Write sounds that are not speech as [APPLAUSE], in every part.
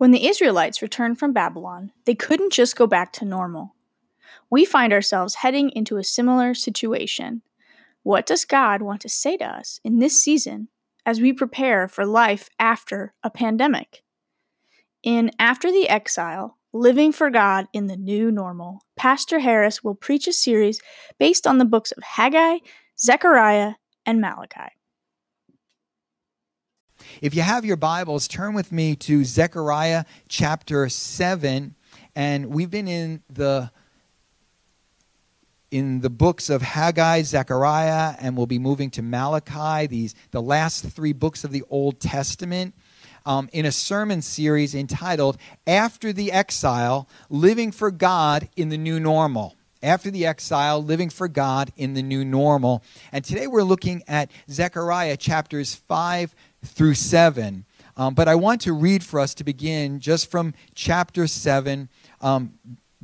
When the Israelites returned from Babylon, they couldn't just go back to normal. We find ourselves heading into a similar situation. What does God want to say to us in this season as we prepare for life after a pandemic? In After the Exile Living for God in the New Normal, Pastor Harris will preach a series based on the books of Haggai, Zechariah, and Malachi. If you have your Bibles, turn with me to Zechariah chapter 7. And we've been in the in the books of Haggai, Zechariah, and we'll be moving to Malachi, these the last three books of the Old Testament. Um, in a sermon series entitled After the Exile Living for God in the New Normal. After the exile, living for God in the new normal. And today we're looking at Zechariah chapters 5 through 7. Um, but I want to read for us to begin just from chapter 7, um,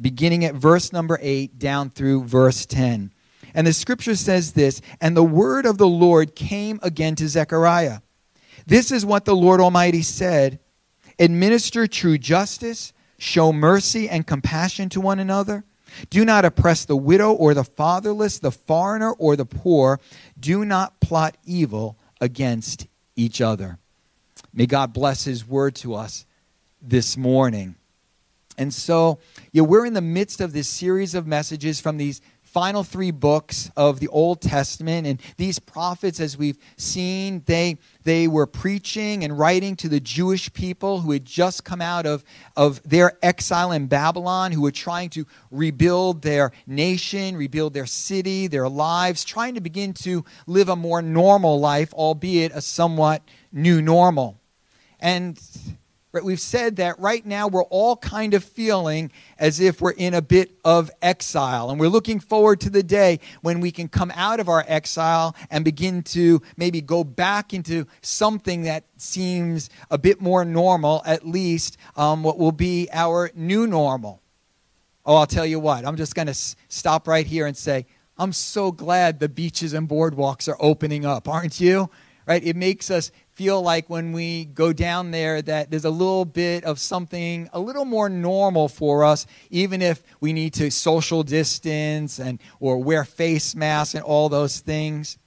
beginning at verse number 8 down through verse 10. And the scripture says this And the word of the Lord came again to Zechariah. This is what the Lord Almighty said Administer true justice, show mercy and compassion to one another. Do not oppress the widow or the fatherless, the foreigner or the poor. Do not plot evil against each other. May God bless His word to us this morning. And so, yeah, we're in the midst of this series of messages from these final three books of the Old Testament. And these prophets, as we've seen, they, they were preaching and writing to the Jewish people who had just come out of, of their exile in Babylon, who were trying to rebuild their nation, rebuild their city, their lives, trying to begin to live a more normal life, albeit a somewhat new normal. And We've said that right now we're all kind of feeling as if we're in a bit of exile. And we're looking forward to the day when we can come out of our exile and begin to maybe go back into something that seems a bit more normal, at least um, what will be our new normal. Oh, I'll tell you what, I'm just going to s- stop right here and say, I'm so glad the beaches and boardwalks are opening up, aren't you? Right? It makes us feel like when we go down there that there's a little bit of something a little more normal for us even if we need to social distance and or wear face masks and all those things.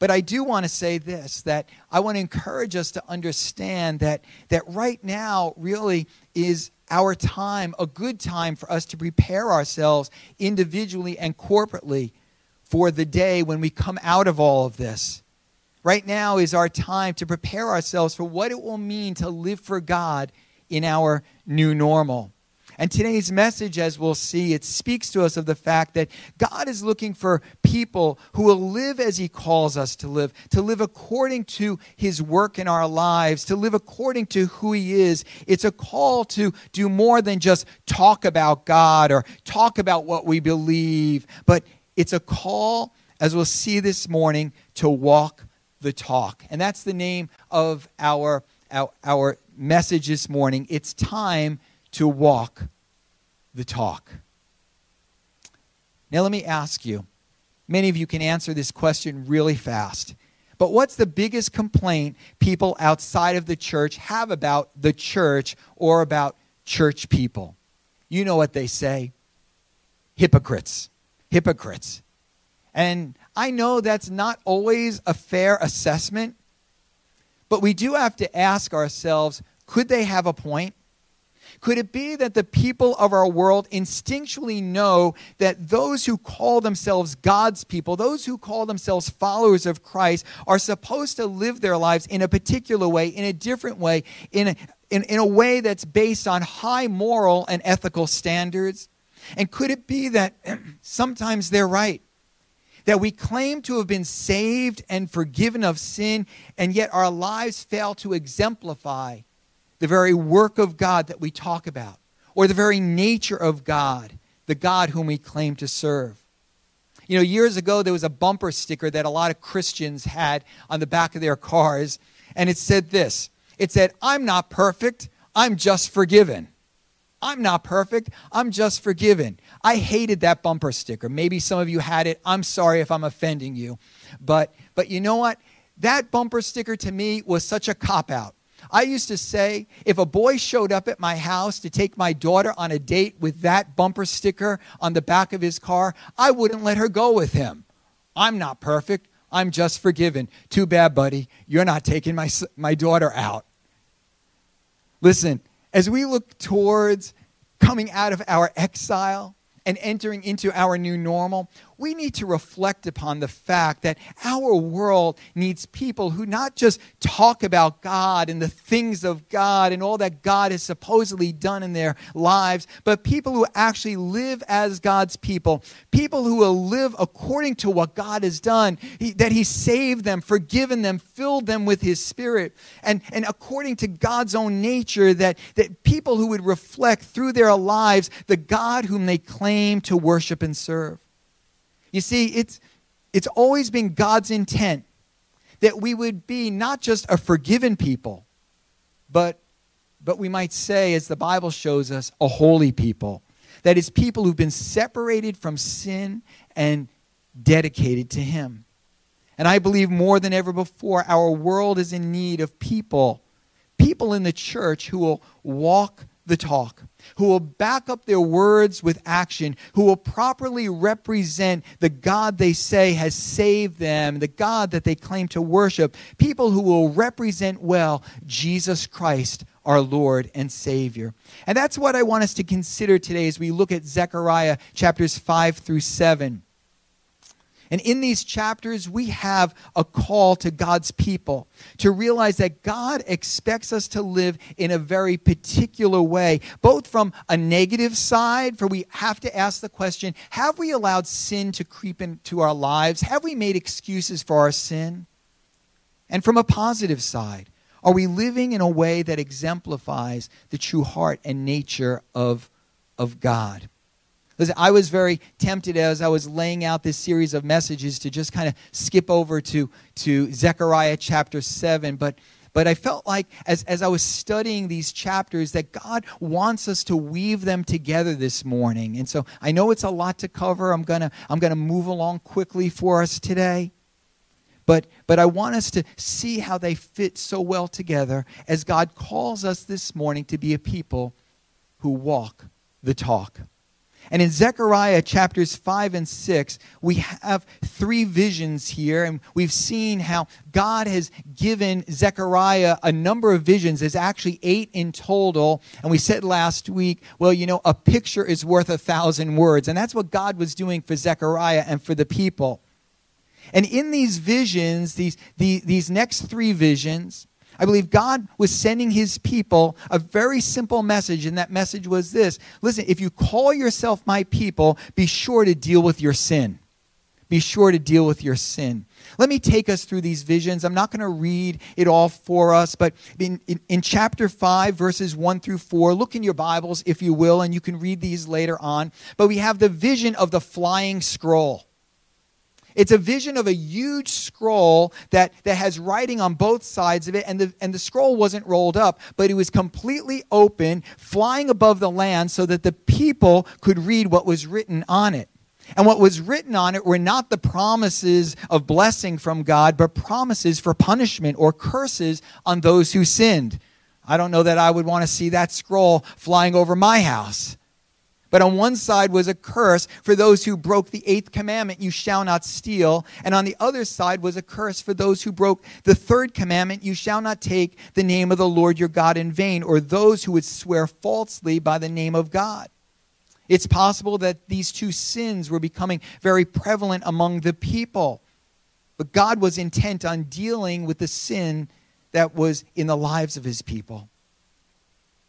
But i do want to say this that i want to encourage us to understand that that right now really is our time a good time for us to prepare ourselves individually and corporately for the day when we come out of all of this Right now is our time to prepare ourselves for what it will mean to live for God in our new normal. And today's message, as we'll see, it speaks to us of the fact that God is looking for people who will live as He calls us to live, to live according to His work in our lives, to live according to who He is. It's a call to do more than just talk about God or talk about what we believe, but it's a call, as we'll see this morning, to walk the talk. And that's the name of our, our, our message this morning. It's time to walk the talk. Now, let me ask you many of you can answer this question really fast. But what's the biggest complaint people outside of the church have about the church or about church people? You know what they say hypocrites. Hypocrites. And I know that's not always a fair assessment, but we do have to ask ourselves could they have a point? Could it be that the people of our world instinctually know that those who call themselves God's people, those who call themselves followers of Christ, are supposed to live their lives in a particular way, in a different way, in a, in, in a way that's based on high moral and ethical standards? And could it be that [CLEARS THROAT] sometimes they're right? That we claim to have been saved and forgiven of sin, and yet our lives fail to exemplify the very work of God that we talk about, or the very nature of God, the God whom we claim to serve. You know, years ago, there was a bumper sticker that a lot of Christians had on the back of their cars, and it said this It said, I'm not perfect, I'm just forgiven. I'm not perfect. I'm just forgiven. I hated that bumper sticker. Maybe some of you had it. I'm sorry if I'm offending you. But but you know what? That bumper sticker to me was such a cop out. I used to say if a boy showed up at my house to take my daughter on a date with that bumper sticker on the back of his car, I wouldn't let her go with him. I'm not perfect. I'm just forgiven. Too bad, buddy. You're not taking my, my daughter out. Listen, as we look towards coming out of our exile and entering into our new normal, we need to reflect upon the fact that our world needs people who not just talk about God and the things of God and all that God has supposedly done in their lives, but people who actually live as God's people, people who will live according to what God has done, that He saved them, forgiven them, filled them with His Spirit, and, and according to God's own nature, that, that people who would reflect through their lives the God whom they claim to worship and serve. You see, it's, it's always been God's intent that we would be not just a forgiven people, but, but we might say, as the Bible shows us, a holy people. That is, people who've been separated from sin and dedicated to Him. And I believe more than ever before, our world is in need of people, people in the church who will walk the talk, who will back up their words with action, who will properly represent the God they say has saved them, the God that they claim to worship, people who will represent well Jesus Christ, our Lord and Savior. And that's what I want us to consider today as we look at Zechariah chapters 5 through 7. And in these chapters, we have a call to God's people to realize that God expects us to live in a very particular way, both from a negative side, for we have to ask the question have we allowed sin to creep into our lives? Have we made excuses for our sin? And from a positive side, are we living in a way that exemplifies the true heart and nature of, of God? Listen, I was very tempted as I was laying out this series of messages to just kind of skip over to, to Zechariah chapter 7, but but I felt like as, as I was studying these chapters that God wants us to weave them together this morning. And so I know it's a lot to cover. I'm gonna I'm gonna move along quickly for us today. But but I want us to see how they fit so well together as God calls us this morning to be a people who walk the talk. And in Zechariah chapters 5 and 6, we have three visions here, and we've seen how God has given Zechariah a number of visions. There's actually eight in total. And we said last week, well, you know, a picture is worth a thousand words. And that's what God was doing for Zechariah and for the people. And in these visions, these, the, these next three visions, I believe God was sending his people a very simple message, and that message was this Listen, if you call yourself my people, be sure to deal with your sin. Be sure to deal with your sin. Let me take us through these visions. I'm not going to read it all for us, but in, in, in, chapter 5, verses 1 through 4, look in your Bibles, if you will, and you can read these later on. But we have the vision of the flying scroll. It's a vision of a huge scroll that, that has writing on both sides of it, and the, and the scroll wasn't rolled up, but it was completely open, flying above the land so that the people could read what was written on it. And what was written on it were not the promises of blessing from God, but promises for punishment or curses on those who sinned. I don't know that I would want to see that scroll flying over my house. But on one side was a curse for those who broke the eighth commandment, you shall not steal. And on the other side was a curse for those who broke the third commandment, you shall not take the name of the Lord your God in vain, or those who would swear falsely by the name of God. It's possible that these two sins were becoming very prevalent among the people. But God was intent on dealing with the sin that was in the lives of his people.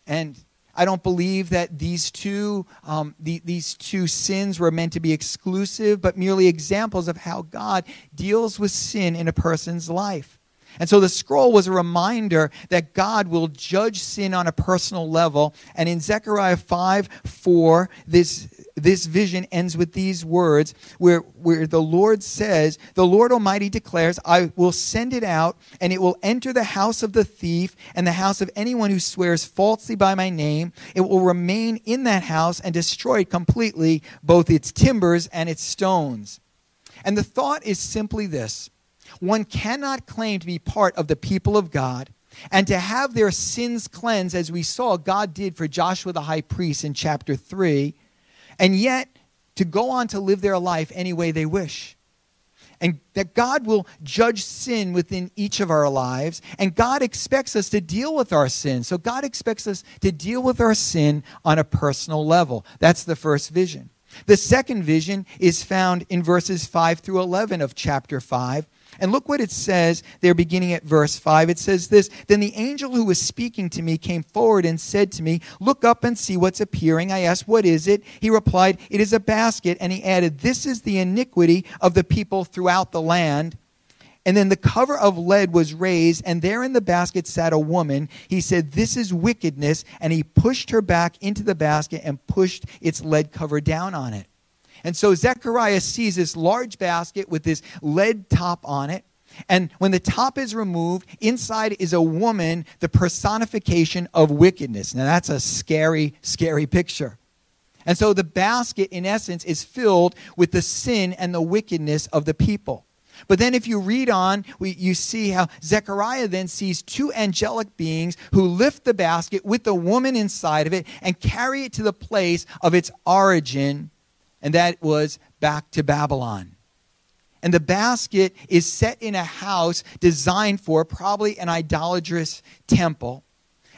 And I don't believe that these two, um, the, these two sins were meant to be exclusive, but merely examples of how God deals with sin in a person's life. And so the scroll was a reminder that God will judge sin on a personal level. And in Zechariah 5 4, this this vision ends with these words where, where the Lord says, The Lord Almighty declares, I will send it out, and it will enter the house of the thief and the house of anyone who swears falsely by my name. It will remain in that house and destroy completely both its timbers and its stones. And the thought is simply this one cannot claim to be part of the people of God and to have their sins cleansed, as we saw God did for Joshua the high priest in chapter 3, and yet to go on to live their life any way they wish. And that God will judge sin within each of our lives, and God expects us to deal with our sin. So, God expects us to deal with our sin on a personal level. That's the first vision. The second vision is found in verses 5 through 11 of chapter 5. And look what it says there, beginning at verse 5. It says this Then the angel who was speaking to me came forward and said to me, Look up and see what's appearing. I asked, What is it? He replied, It is a basket. And he added, This is the iniquity of the people throughout the land. And then the cover of lead was raised, and there in the basket sat a woman. He said, This is wickedness. And he pushed her back into the basket and pushed its lead cover down on it. And so Zechariah sees this large basket with this lead top on it. And when the top is removed, inside is a woman, the personification of wickedness. Now, that's a scary, scary picture. And so the basket, in essence, is filled with the sin and the wickedness of the people. But then, if you read on, we, you see how Zechariah then sees two angelic beings who lift the basket with the woman inside of it and carry it to the place of its origin and that was back to Babylon. And the basket is set in a house designed for probably an idolatrous temple.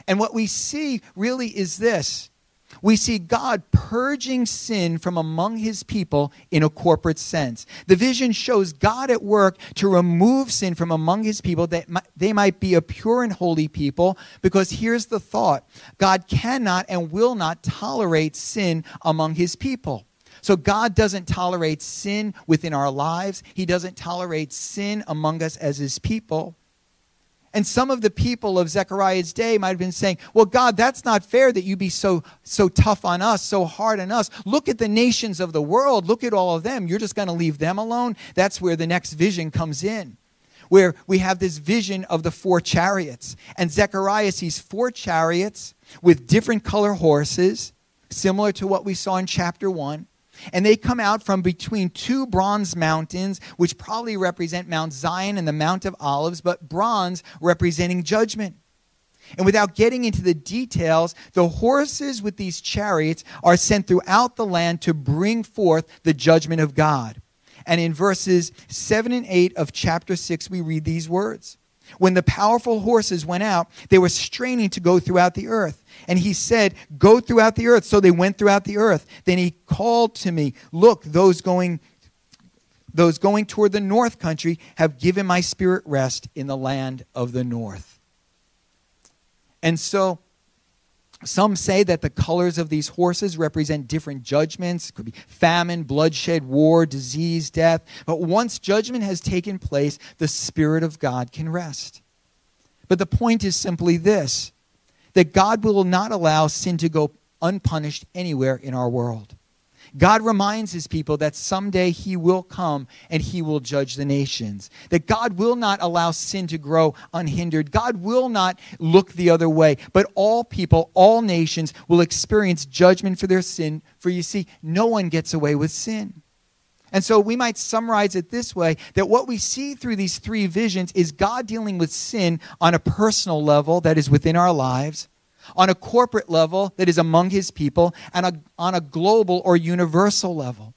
And what we see really is this we see God purging sin from among his people in a corporate sense. The vision shows God at work to remove sin from among his people that they might be a pure and holy people. Because here's the thought God cannot and will not tolerate sin among his people. So God doesn't tolerate sin within our lives. He doesn't tolerate sin among us as his people. And some of the people of Zechariah's day might have been saying, Well, God, that's not fair that you be so, so tough on us, so hard on us. Look at the nations of the world. Look at all of them. You're just going to leave them alone? That's where the next vision comes in, where we have this vision of the four chariots. And Zechariah sees four chariots with different color horses, similar to what we saw in chapter 1. And they come out from between two bronze mountains, which probably represent Mount Zion and the Mount of Olives, but bronze representing judgment. And without getting into the details, the horses with these chariots are sent throughout the land to bring forth the judgment of God. And in verses 7 and 8 of chapter 6, we read these words when the powerful horses went out, they were straining to go throughout the earth. And he said, Go throughout the earth. So they went throughout the earth. Then he called to me, Look, those going those going toward the north country have given my spirit rest in the land of the north. And so some say that the colors of these horses represent different judgments. It could be famine, bloodshed, war, disease, death. But once judgment has taken place, the Spirit of God can rest. But the point is simply this that God will not allow sin to go unpunished anywhere in our world. God reminds his people that someday he will come and he will judge the nations. That God will not allow sin to grow unhindered. God will not look the other way. But all people, all nations will experience judgment for their sin. For you see, no one gets away with sin. And so we might summarize it this way that what we see through these three visions is God dealing with sin on a personal level that is within our lives on a corporate level that is among his people, and a, on a global or universal level.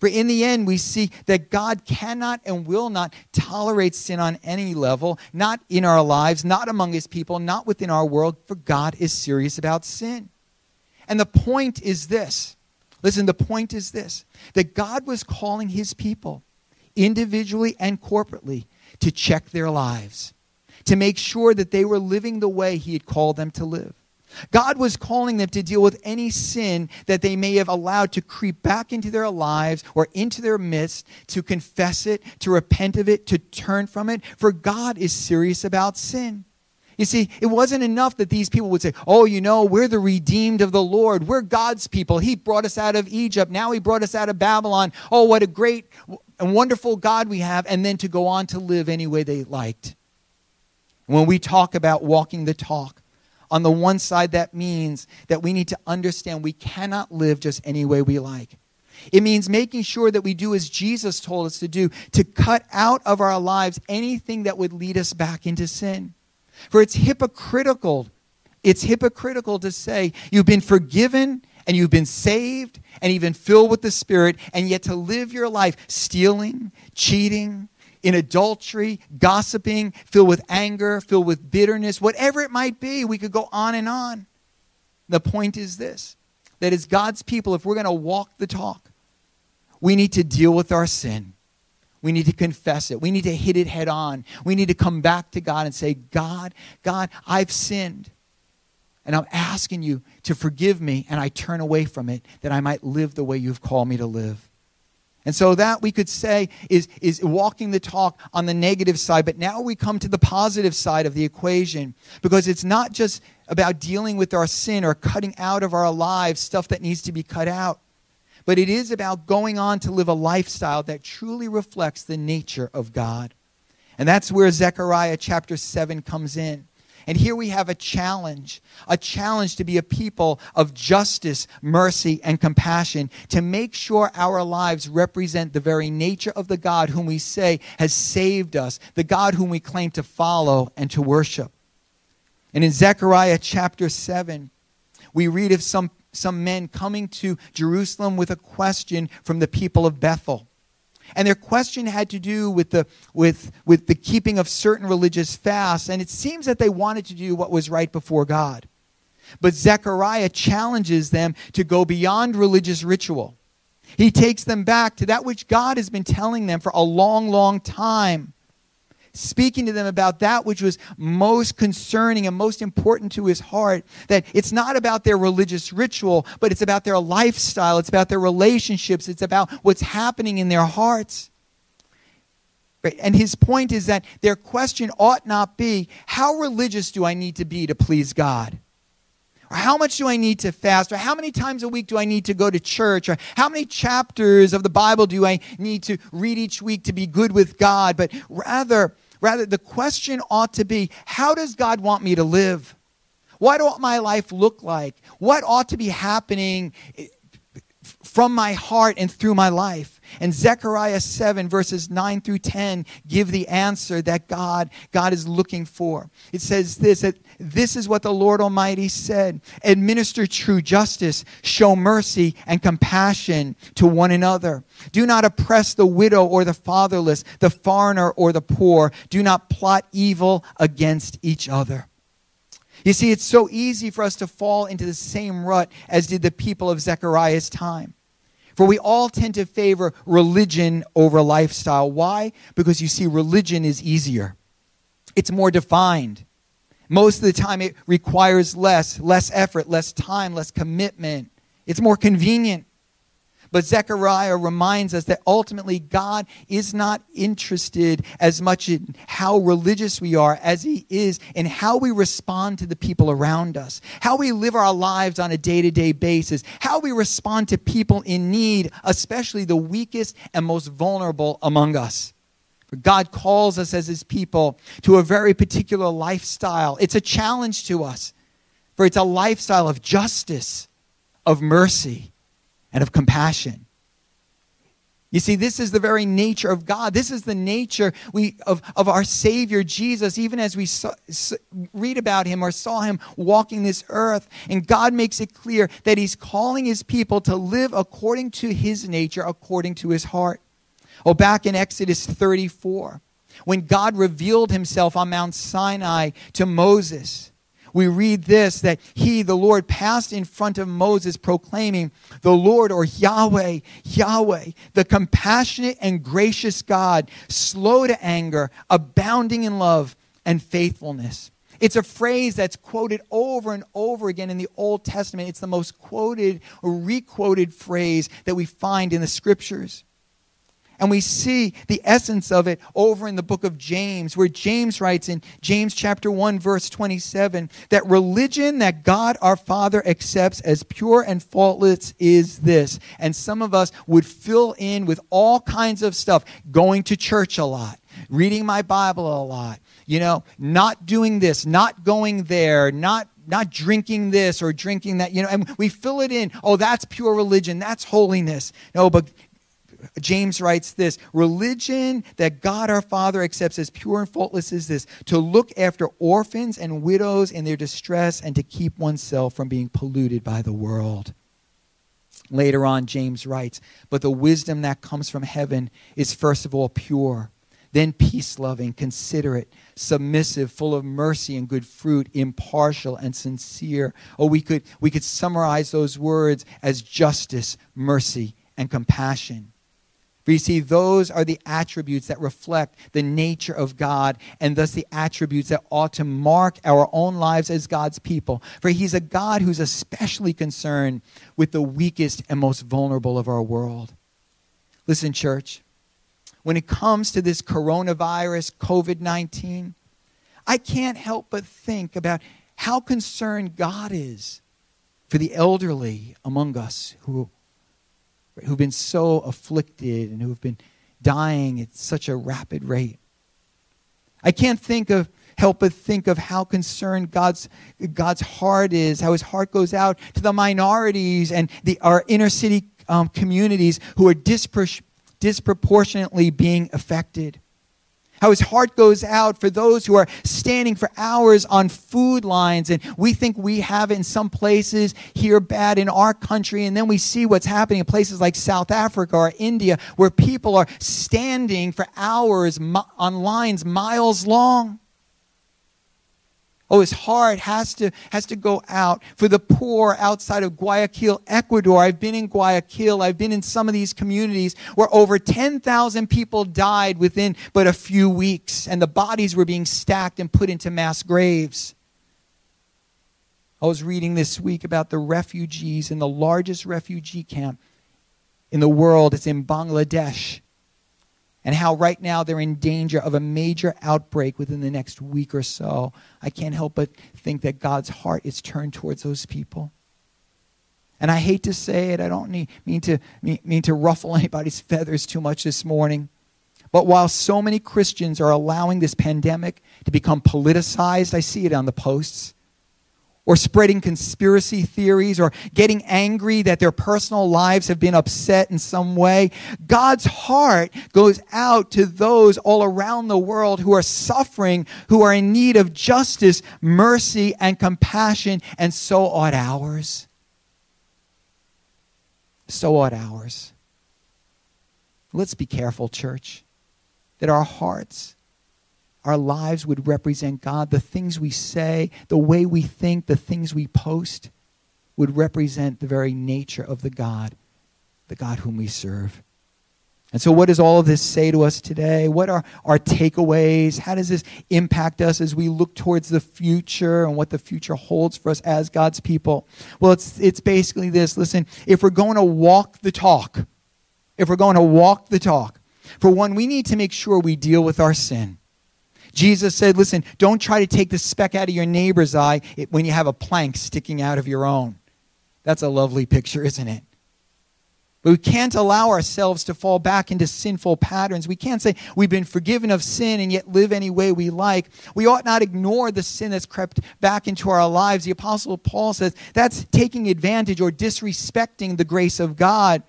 For in the end, we see that God cannot and will not tolerate sin on any level, not in our lives, not among his people, not within our world, for God is serious about sin. And the point is this listen, the point is this that God was calling his people, individually and corporately, to check their lives, to make sure that they were living the way he had called them to live. God was calling them to deal with any sin that they may have allowed to creep back into their lives or into their midst, to confess it, to repent of it, to turn from it, for God is serious about sin. You see, it wasn't enough that these people would say, Oh, you know, we're the redeemed of the Lord. We're God's people. He brought us out of Egypt. Now He brought us out of Babylon. Oh, what a great and wonderful God we have. And then to go on to live any way they liked. When we talk about walking the talk, on the one side, that means that we need to understand we cannot live just any way we like. It means making sure that we do as Jesus told us to do, to cut out of our lives anything that would lead us back into sin. For it's hypocritical. It's hypocritical to say you've been forgiven and you've been saved and you've filled with the Spirit, and yet to live your life stealing, cheating, in adultery, gossiping, filled with anger, filled with bitterness, whatever it might be. We could go on and on. The point is this that as God's people, if we're going to walk the talk, we need to deal with our sin. We need to confess it. We need to hit it head on. We need to come back to God and say, God, God, I've sinned. And I'm asking you to forgive me, and I turn away from it that I might live the way you've called me to live. And so that we could say is, is walking the talk on the negative side. But now we come to the positive side of the equation because it's not just about dealing with our sin or cutting out of our lives stuff that needs to be cut out, but it is about going on to live a lifestyle that truly reflects the nature of God. And that's where Zechariah chapter 7 comes in. And here we have a challenge a challenge to be a people of justice, mercy, and compassion, to make sure our lives represent the very nature of the God whom we say has saved us, the God whom we claim to follow and to worship. And in Zechariah chapter 7, we read of some, some men coming to Jerusalem with a question from the people of Bethel. And their question had to do with the, with, with the keeping of certain religious fasts. And it seems that they wanted to do what was right before God. But Zechariah challenges them to go beyond religious ritual. He takes them back to that which God has been telling them for a long, long time speaking to them about that which was most concerning and most important to his heart. That it's not about their religious ritual, but it's about their lifestyle, it's about their relationships, it's about what's happening in their hearts. And his point is that their question ought not be, How religious do I need to be to please God? Or how much do I need to fast? Or how many times a week do I need to go to church? Or how many chapters of the Bible do I need to read each week to be good with God? But rather, Rather, the question ought to be how does God want me to live? What ought my life look like? What ought to be happening from my heart and through my life? And Zechariah 7, verses 9 through 10, give the answer that God, God is looking for. It says this that this is what the Lord Almighty said Administer true justice, show mercy and compassion to one another. Do not oppress the widow or the fatherless, the foreigner or the poor. Do not plot evil against each other. You see, it's so easy for us to fall into the same rut as did the people of Zechariah's time. For we all tend to favor religion over lifestyle. Why? Because you see, religion is easier, it's more defined. Most of the time, it requires less, less effort, less time, less commitment. It's more convenient. But Zechariah reminds us that ultimately God is not interested as much in how religious we are as he is in how we respond to the people around us, how we live our lives on a day to day basis, how we respond to people in need, especially the weakest and most vulnerable among us. God calls us as his people to a very particular lifestyle. It's a challenge to us, for it's a lifestyle of justice, of mercy, and of compassion. You see, this is the very nature of God. This is the nature we, of, of our Savior Jesus, even as we saw, read about him or saw him walking this earth. And God makes it clear that he's calling his people to live according to his nature, according to his heart. Oh, back in Exodus 34, when God revealed himself on Mount Sinai to Moses, we read this that he, the Lord, passed in front of Moses, proclaiming, The Lord, or Yahweh, Yahweh, the compassionate and gracious God, slow to anger, abounding in love and faithfulness. It's a phrase that's quoted over and over again in the Old Testament. It's the most quoted or requoted phrase that we find in the scriptures. And we see the essence of it over in the book of James, where James writes in James chapter 1, verse 27, that religion that God our Father accepts as pure and faultless is this. And some of us would fill in with all kinds of stuff, going to church a lot, reading my Bible a lot, you know, not doing this, not going there, not not drinking this or drinking that, you know, and we fill it in. Oh, that's pure religion. That's holiness. No, but James writes this religion that God our Father accepts as pure and faultless is this to look after orphans and widows in their distress and to keep oneself from being polluted by the world. Later on, James writes, But the wisdom that comes from heaven is first of all pure, then peace loving, considerate, submissive, full of mercy and good fruit, impartial and sincere. Or we could, we could summarize those words as justice, mercy, and compassion. For you see, those are the attributes that reflect the nature of God and thus the attributes that ought to mark our own lives as God's people. For He's a God who's especially concerned with the weakest and most vulnerable of our world. Listen, church, when it comes to this coronavirus, COVID 19, I can't help but think about how concerned God is for the elderly among us who who've been so afflicted and who've been dying at such a rapid rate. I can't think of help but think of how concerned God's, God's heart is, how his heart goes out to the minorities and the, our inner city um, communities who are dispro- disproportionately being affected. How his heart goes out for those who are standing for hours on food lines. And we think we have it in some places here bad in our country. And then we see what's happening in places like South Africa or India where people are standing for hours on lines miles long. Oh, his heart has to, has to go out for the poor outside of Guayaquil, Ecuador. I've been in Guayaquil. I've been in some of these communities where over 10,000 people died within but a few weeks, and the bodies were being stacked and put into mass graves. I was reading this week about the refugees in the largest refugee camp in the world. It's in Bangladesh and how right now they're in danger of a major outbreak within the next week or so. I can't help but think that God's heart is turned towards those people. And I hate to say it, I don't need, mean, to, mean, mean to ruffle [LAUGHS] anybody's feathers too much this morning. But while so many Christians are allowing this pandemic to become politicized, I see it on the posts or spreading conspiracy theories or getting angry that their personal lives have been upset in some way. God's heart goes out to those all around the world who are suffering, who are in need of justice, mercy, and compassion, and so ought ours. So ought ours. Let's be careful, church, that our hearts our lives would represent God. The things we say, the way we think, the things we post would represent the very nature of the God, the God whom we serve. And so, what does all of this say to us today? What are our takeaways? How does this impact us as we look towards the future and what the future holds for us as God's people? Well, it's, it's basically this listen, if we're going to walk the talk, if we're going to walk the talk, for one, we need to make sure we deal with our sin. Jesus said, listen, don't try to take the speck out of your neighbor's eye when you have a plank sticking out of your own. That's a lovely picture, isn't it? But we can't allow ourselves to fall back into sinful patterns. We can't say we've been forgiven of sin and yet live any way we like. We ought not ignore the sin that's crept back into our lives. The Apostle Paul says that's taking advantage or disrespecting the grace of God.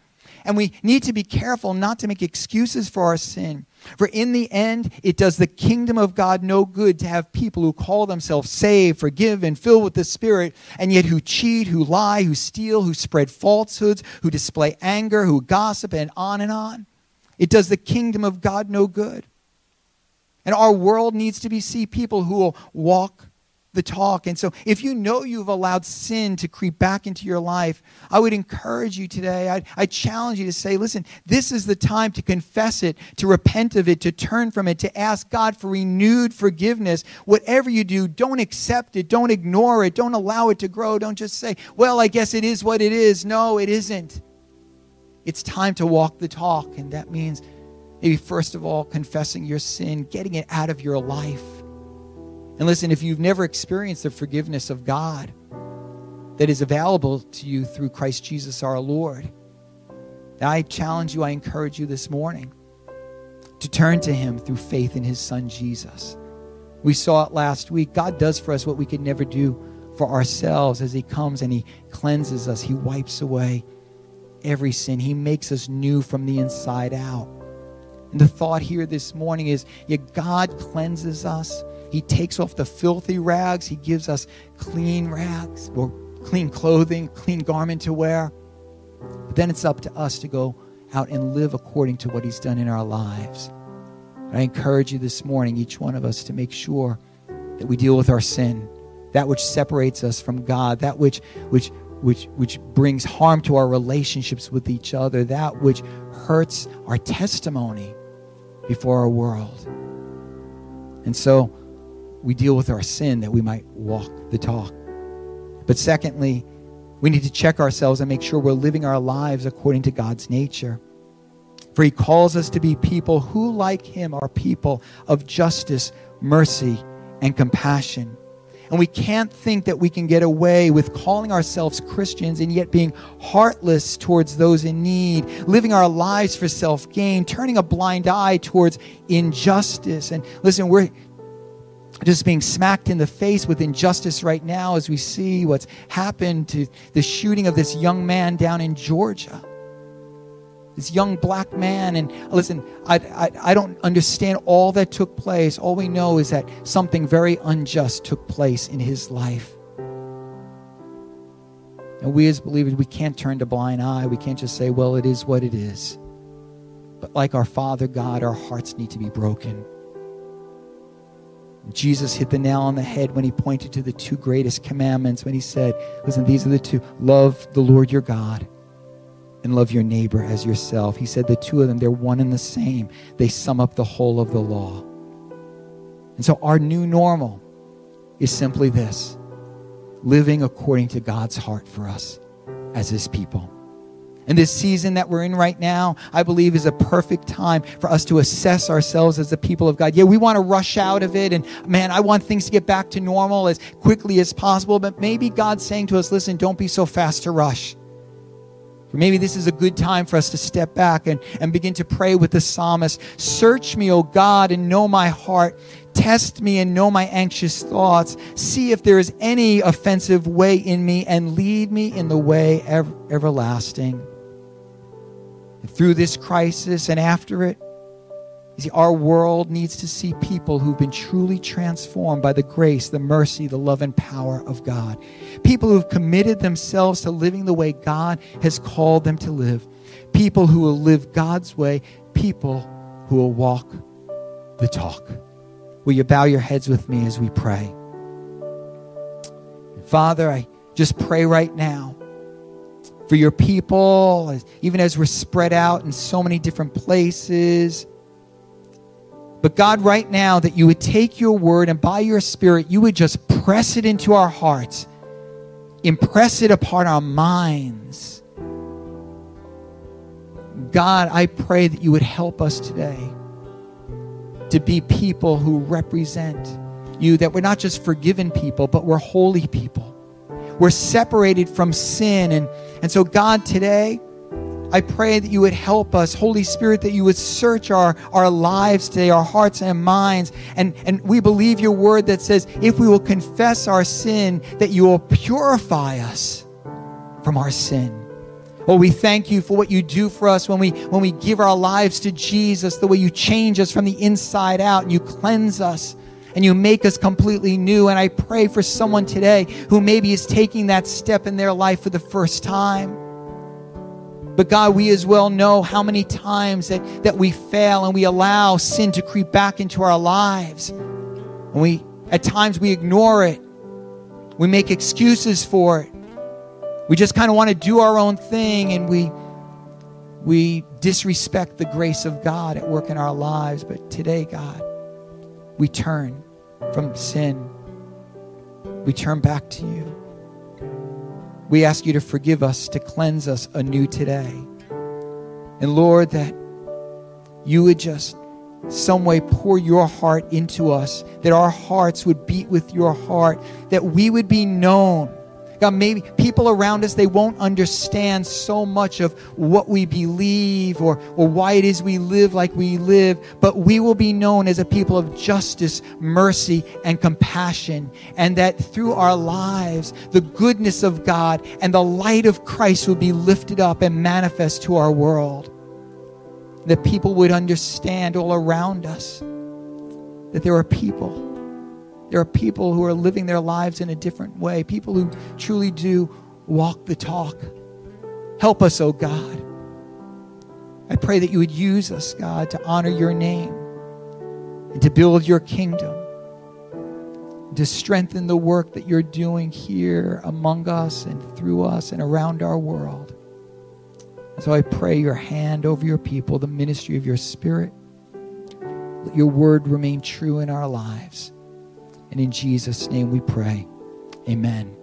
And we need to be careful not to make excuses for our sin. For in the end, it does the kingdom of God no good to have people who call themselves saved, forgive, and filled with the Spirit, and yet who cheat, who lie, who steal, who spread falsehoods, who display anger, who gossip, and on and on. It does the kingdom of God no good. And our world needs to be see people who will walk the talk. And so, if you know you've allowed sin to creep back into your life, I would encourage you today, I, I challenge you to say, listen, this is the time to confess it, to repent of it, to turn from it, to ask God for renewed forgiveness. Whatever you do, don't accept it, don't ignore it, don't allow it to grow. Don't just say, well, I guess it is what it is. No, it isn't. It's time to walk the talk, and that means maybe first of all confessing your sin, getting it out of your life and listen, if you've never experienced the forgiveness of God that is available to you through Christ Jesus our Lord, I challenge you, I encourage you this morning to turn to Him through faith in His Son Jesus. We saw it last week. God does for us what we could never do for ourselves as He comes and He cleanses us, He wipes away every sin. He makes us new from the inside out. And the thought here this morning is yeah, God cleanses us. He takes off the filthy rags. He gives us clean rags or clean clothing, clean garment to wear. But then it's up to us to go out and live according to what He's done in our lives. I encourage you this morning, each one of us, to make sure that we deal with our sin, that which separates us from God, that which which which which brings harm to our relationships with each other, that which hurts our testimony before our world. And so we deal with our sin that we might walk the talk. But secondly, we need to check ourselves and make sure we're living our lives according to God's nature. For he calls us to be people who, like him, are people of justice, mercy, and compassion. And we can't think that we can get away with calling ourselves Christians and yet being heartless towards those in need, living our lives for self gain, turning a blind eye towards injustice. And listen, we're just being smacked in the face with injustice right now as we see what's happened to the shooting of this young man down in Georgia. This young black man. And listen, I, I, I don't understand all that took place. All we know is that something very unjust took place in his life. And we as believers, we can't turn a blind eye. We can't just say, well, it is what it is. But like our Father God, our hearts need to be broken. Jesus hit the nail on the head when he pointed to the two greatest commandments when he said, Listen, these are the two love the Lord your God and love your neighbor as yourself. He said the two of them, they're one and the same. They sum up the whole of the law. And so our new normal is simply this living according to God's heart for us as his people. And this season that we're in right now, I believe, is a perfect time for us to assess ourselves as the people of God. Yeah, we want to rush out of it, and man, I want things to get back to normal as quickly as possible. But maybe God's saying to us, listen, don't be so fast to rush. Maybe this is a good time for us to step back and, and begin to pray with the psalmist Search me, O God, and know my heart. Test me and know my anxious thoughts. See if there is any offensive way in me, and lead me in the way ever, everlasting through this crisis and after it. You see, our world needs to see people who've been truly transformed by the grace, the mercy, the love, and power of God. People who've committed themselves to living the way God has called them to live. People who will live God's way. People who will walk the talk. Will you bow your heads with me as we pray? Father, I just pray right now for your people, even as we're spread out in so many different places. But God, right now, that you would take your word and by your spirit, you would just press it into our hearts, impress it upon our minds. God, I pray that you would help us today to be people who represent you, that we're not just forgiven people, but we're holy people. We're separated from sin. And, and so, God, today, I pray that you would help us, Holy Spirit, that you would search our, our lives today, our hearts and minds. And, and we believe your word that says, if we will confess our sin, that you will purify us from our sin. Oh, we thank you for what you do for us when we when we give our lives to Jesus, the way you change us from the inside out and you cleanse us and you make us completely new. And I pray for someone today who maybe is taking that step in their life for the first time. But God, we as well know how many times that, that we fail and we allow sin to creep back into our lives. And we at times we ignore it. We make excuses for it. We just kind of want to do our own thing and we we disrespect the grace of God at work in our lives. But today, God, we turn from sin, we turn back to you. We ask you to forgive us, to cleanse us anew today. And Lord, that you would just some way pour your heart into us, that our hearts would beat with your heart, that we would be known, God, maybe people around us, they won't understand so much of what we believe or, or why it is we live like we live, but we will be known as a people of justice, mercy, and compassion. And that through our lives, the goodness of God and the light of Christ will be lifted up and manifest to our world. That people would understand all around us that there are people there are people who are living their lives in a different way, people who truly do walk the talk. Help us, oh God. I pray that you would use us, God, to honor your name and to build your kingdom, to strengthen the work that you're doing here among us and through us and around our world. And so I pray your hand over your people, the ministry of your spirit. Let your word remain true in our lives. And in Jesus' name we pray. Amen.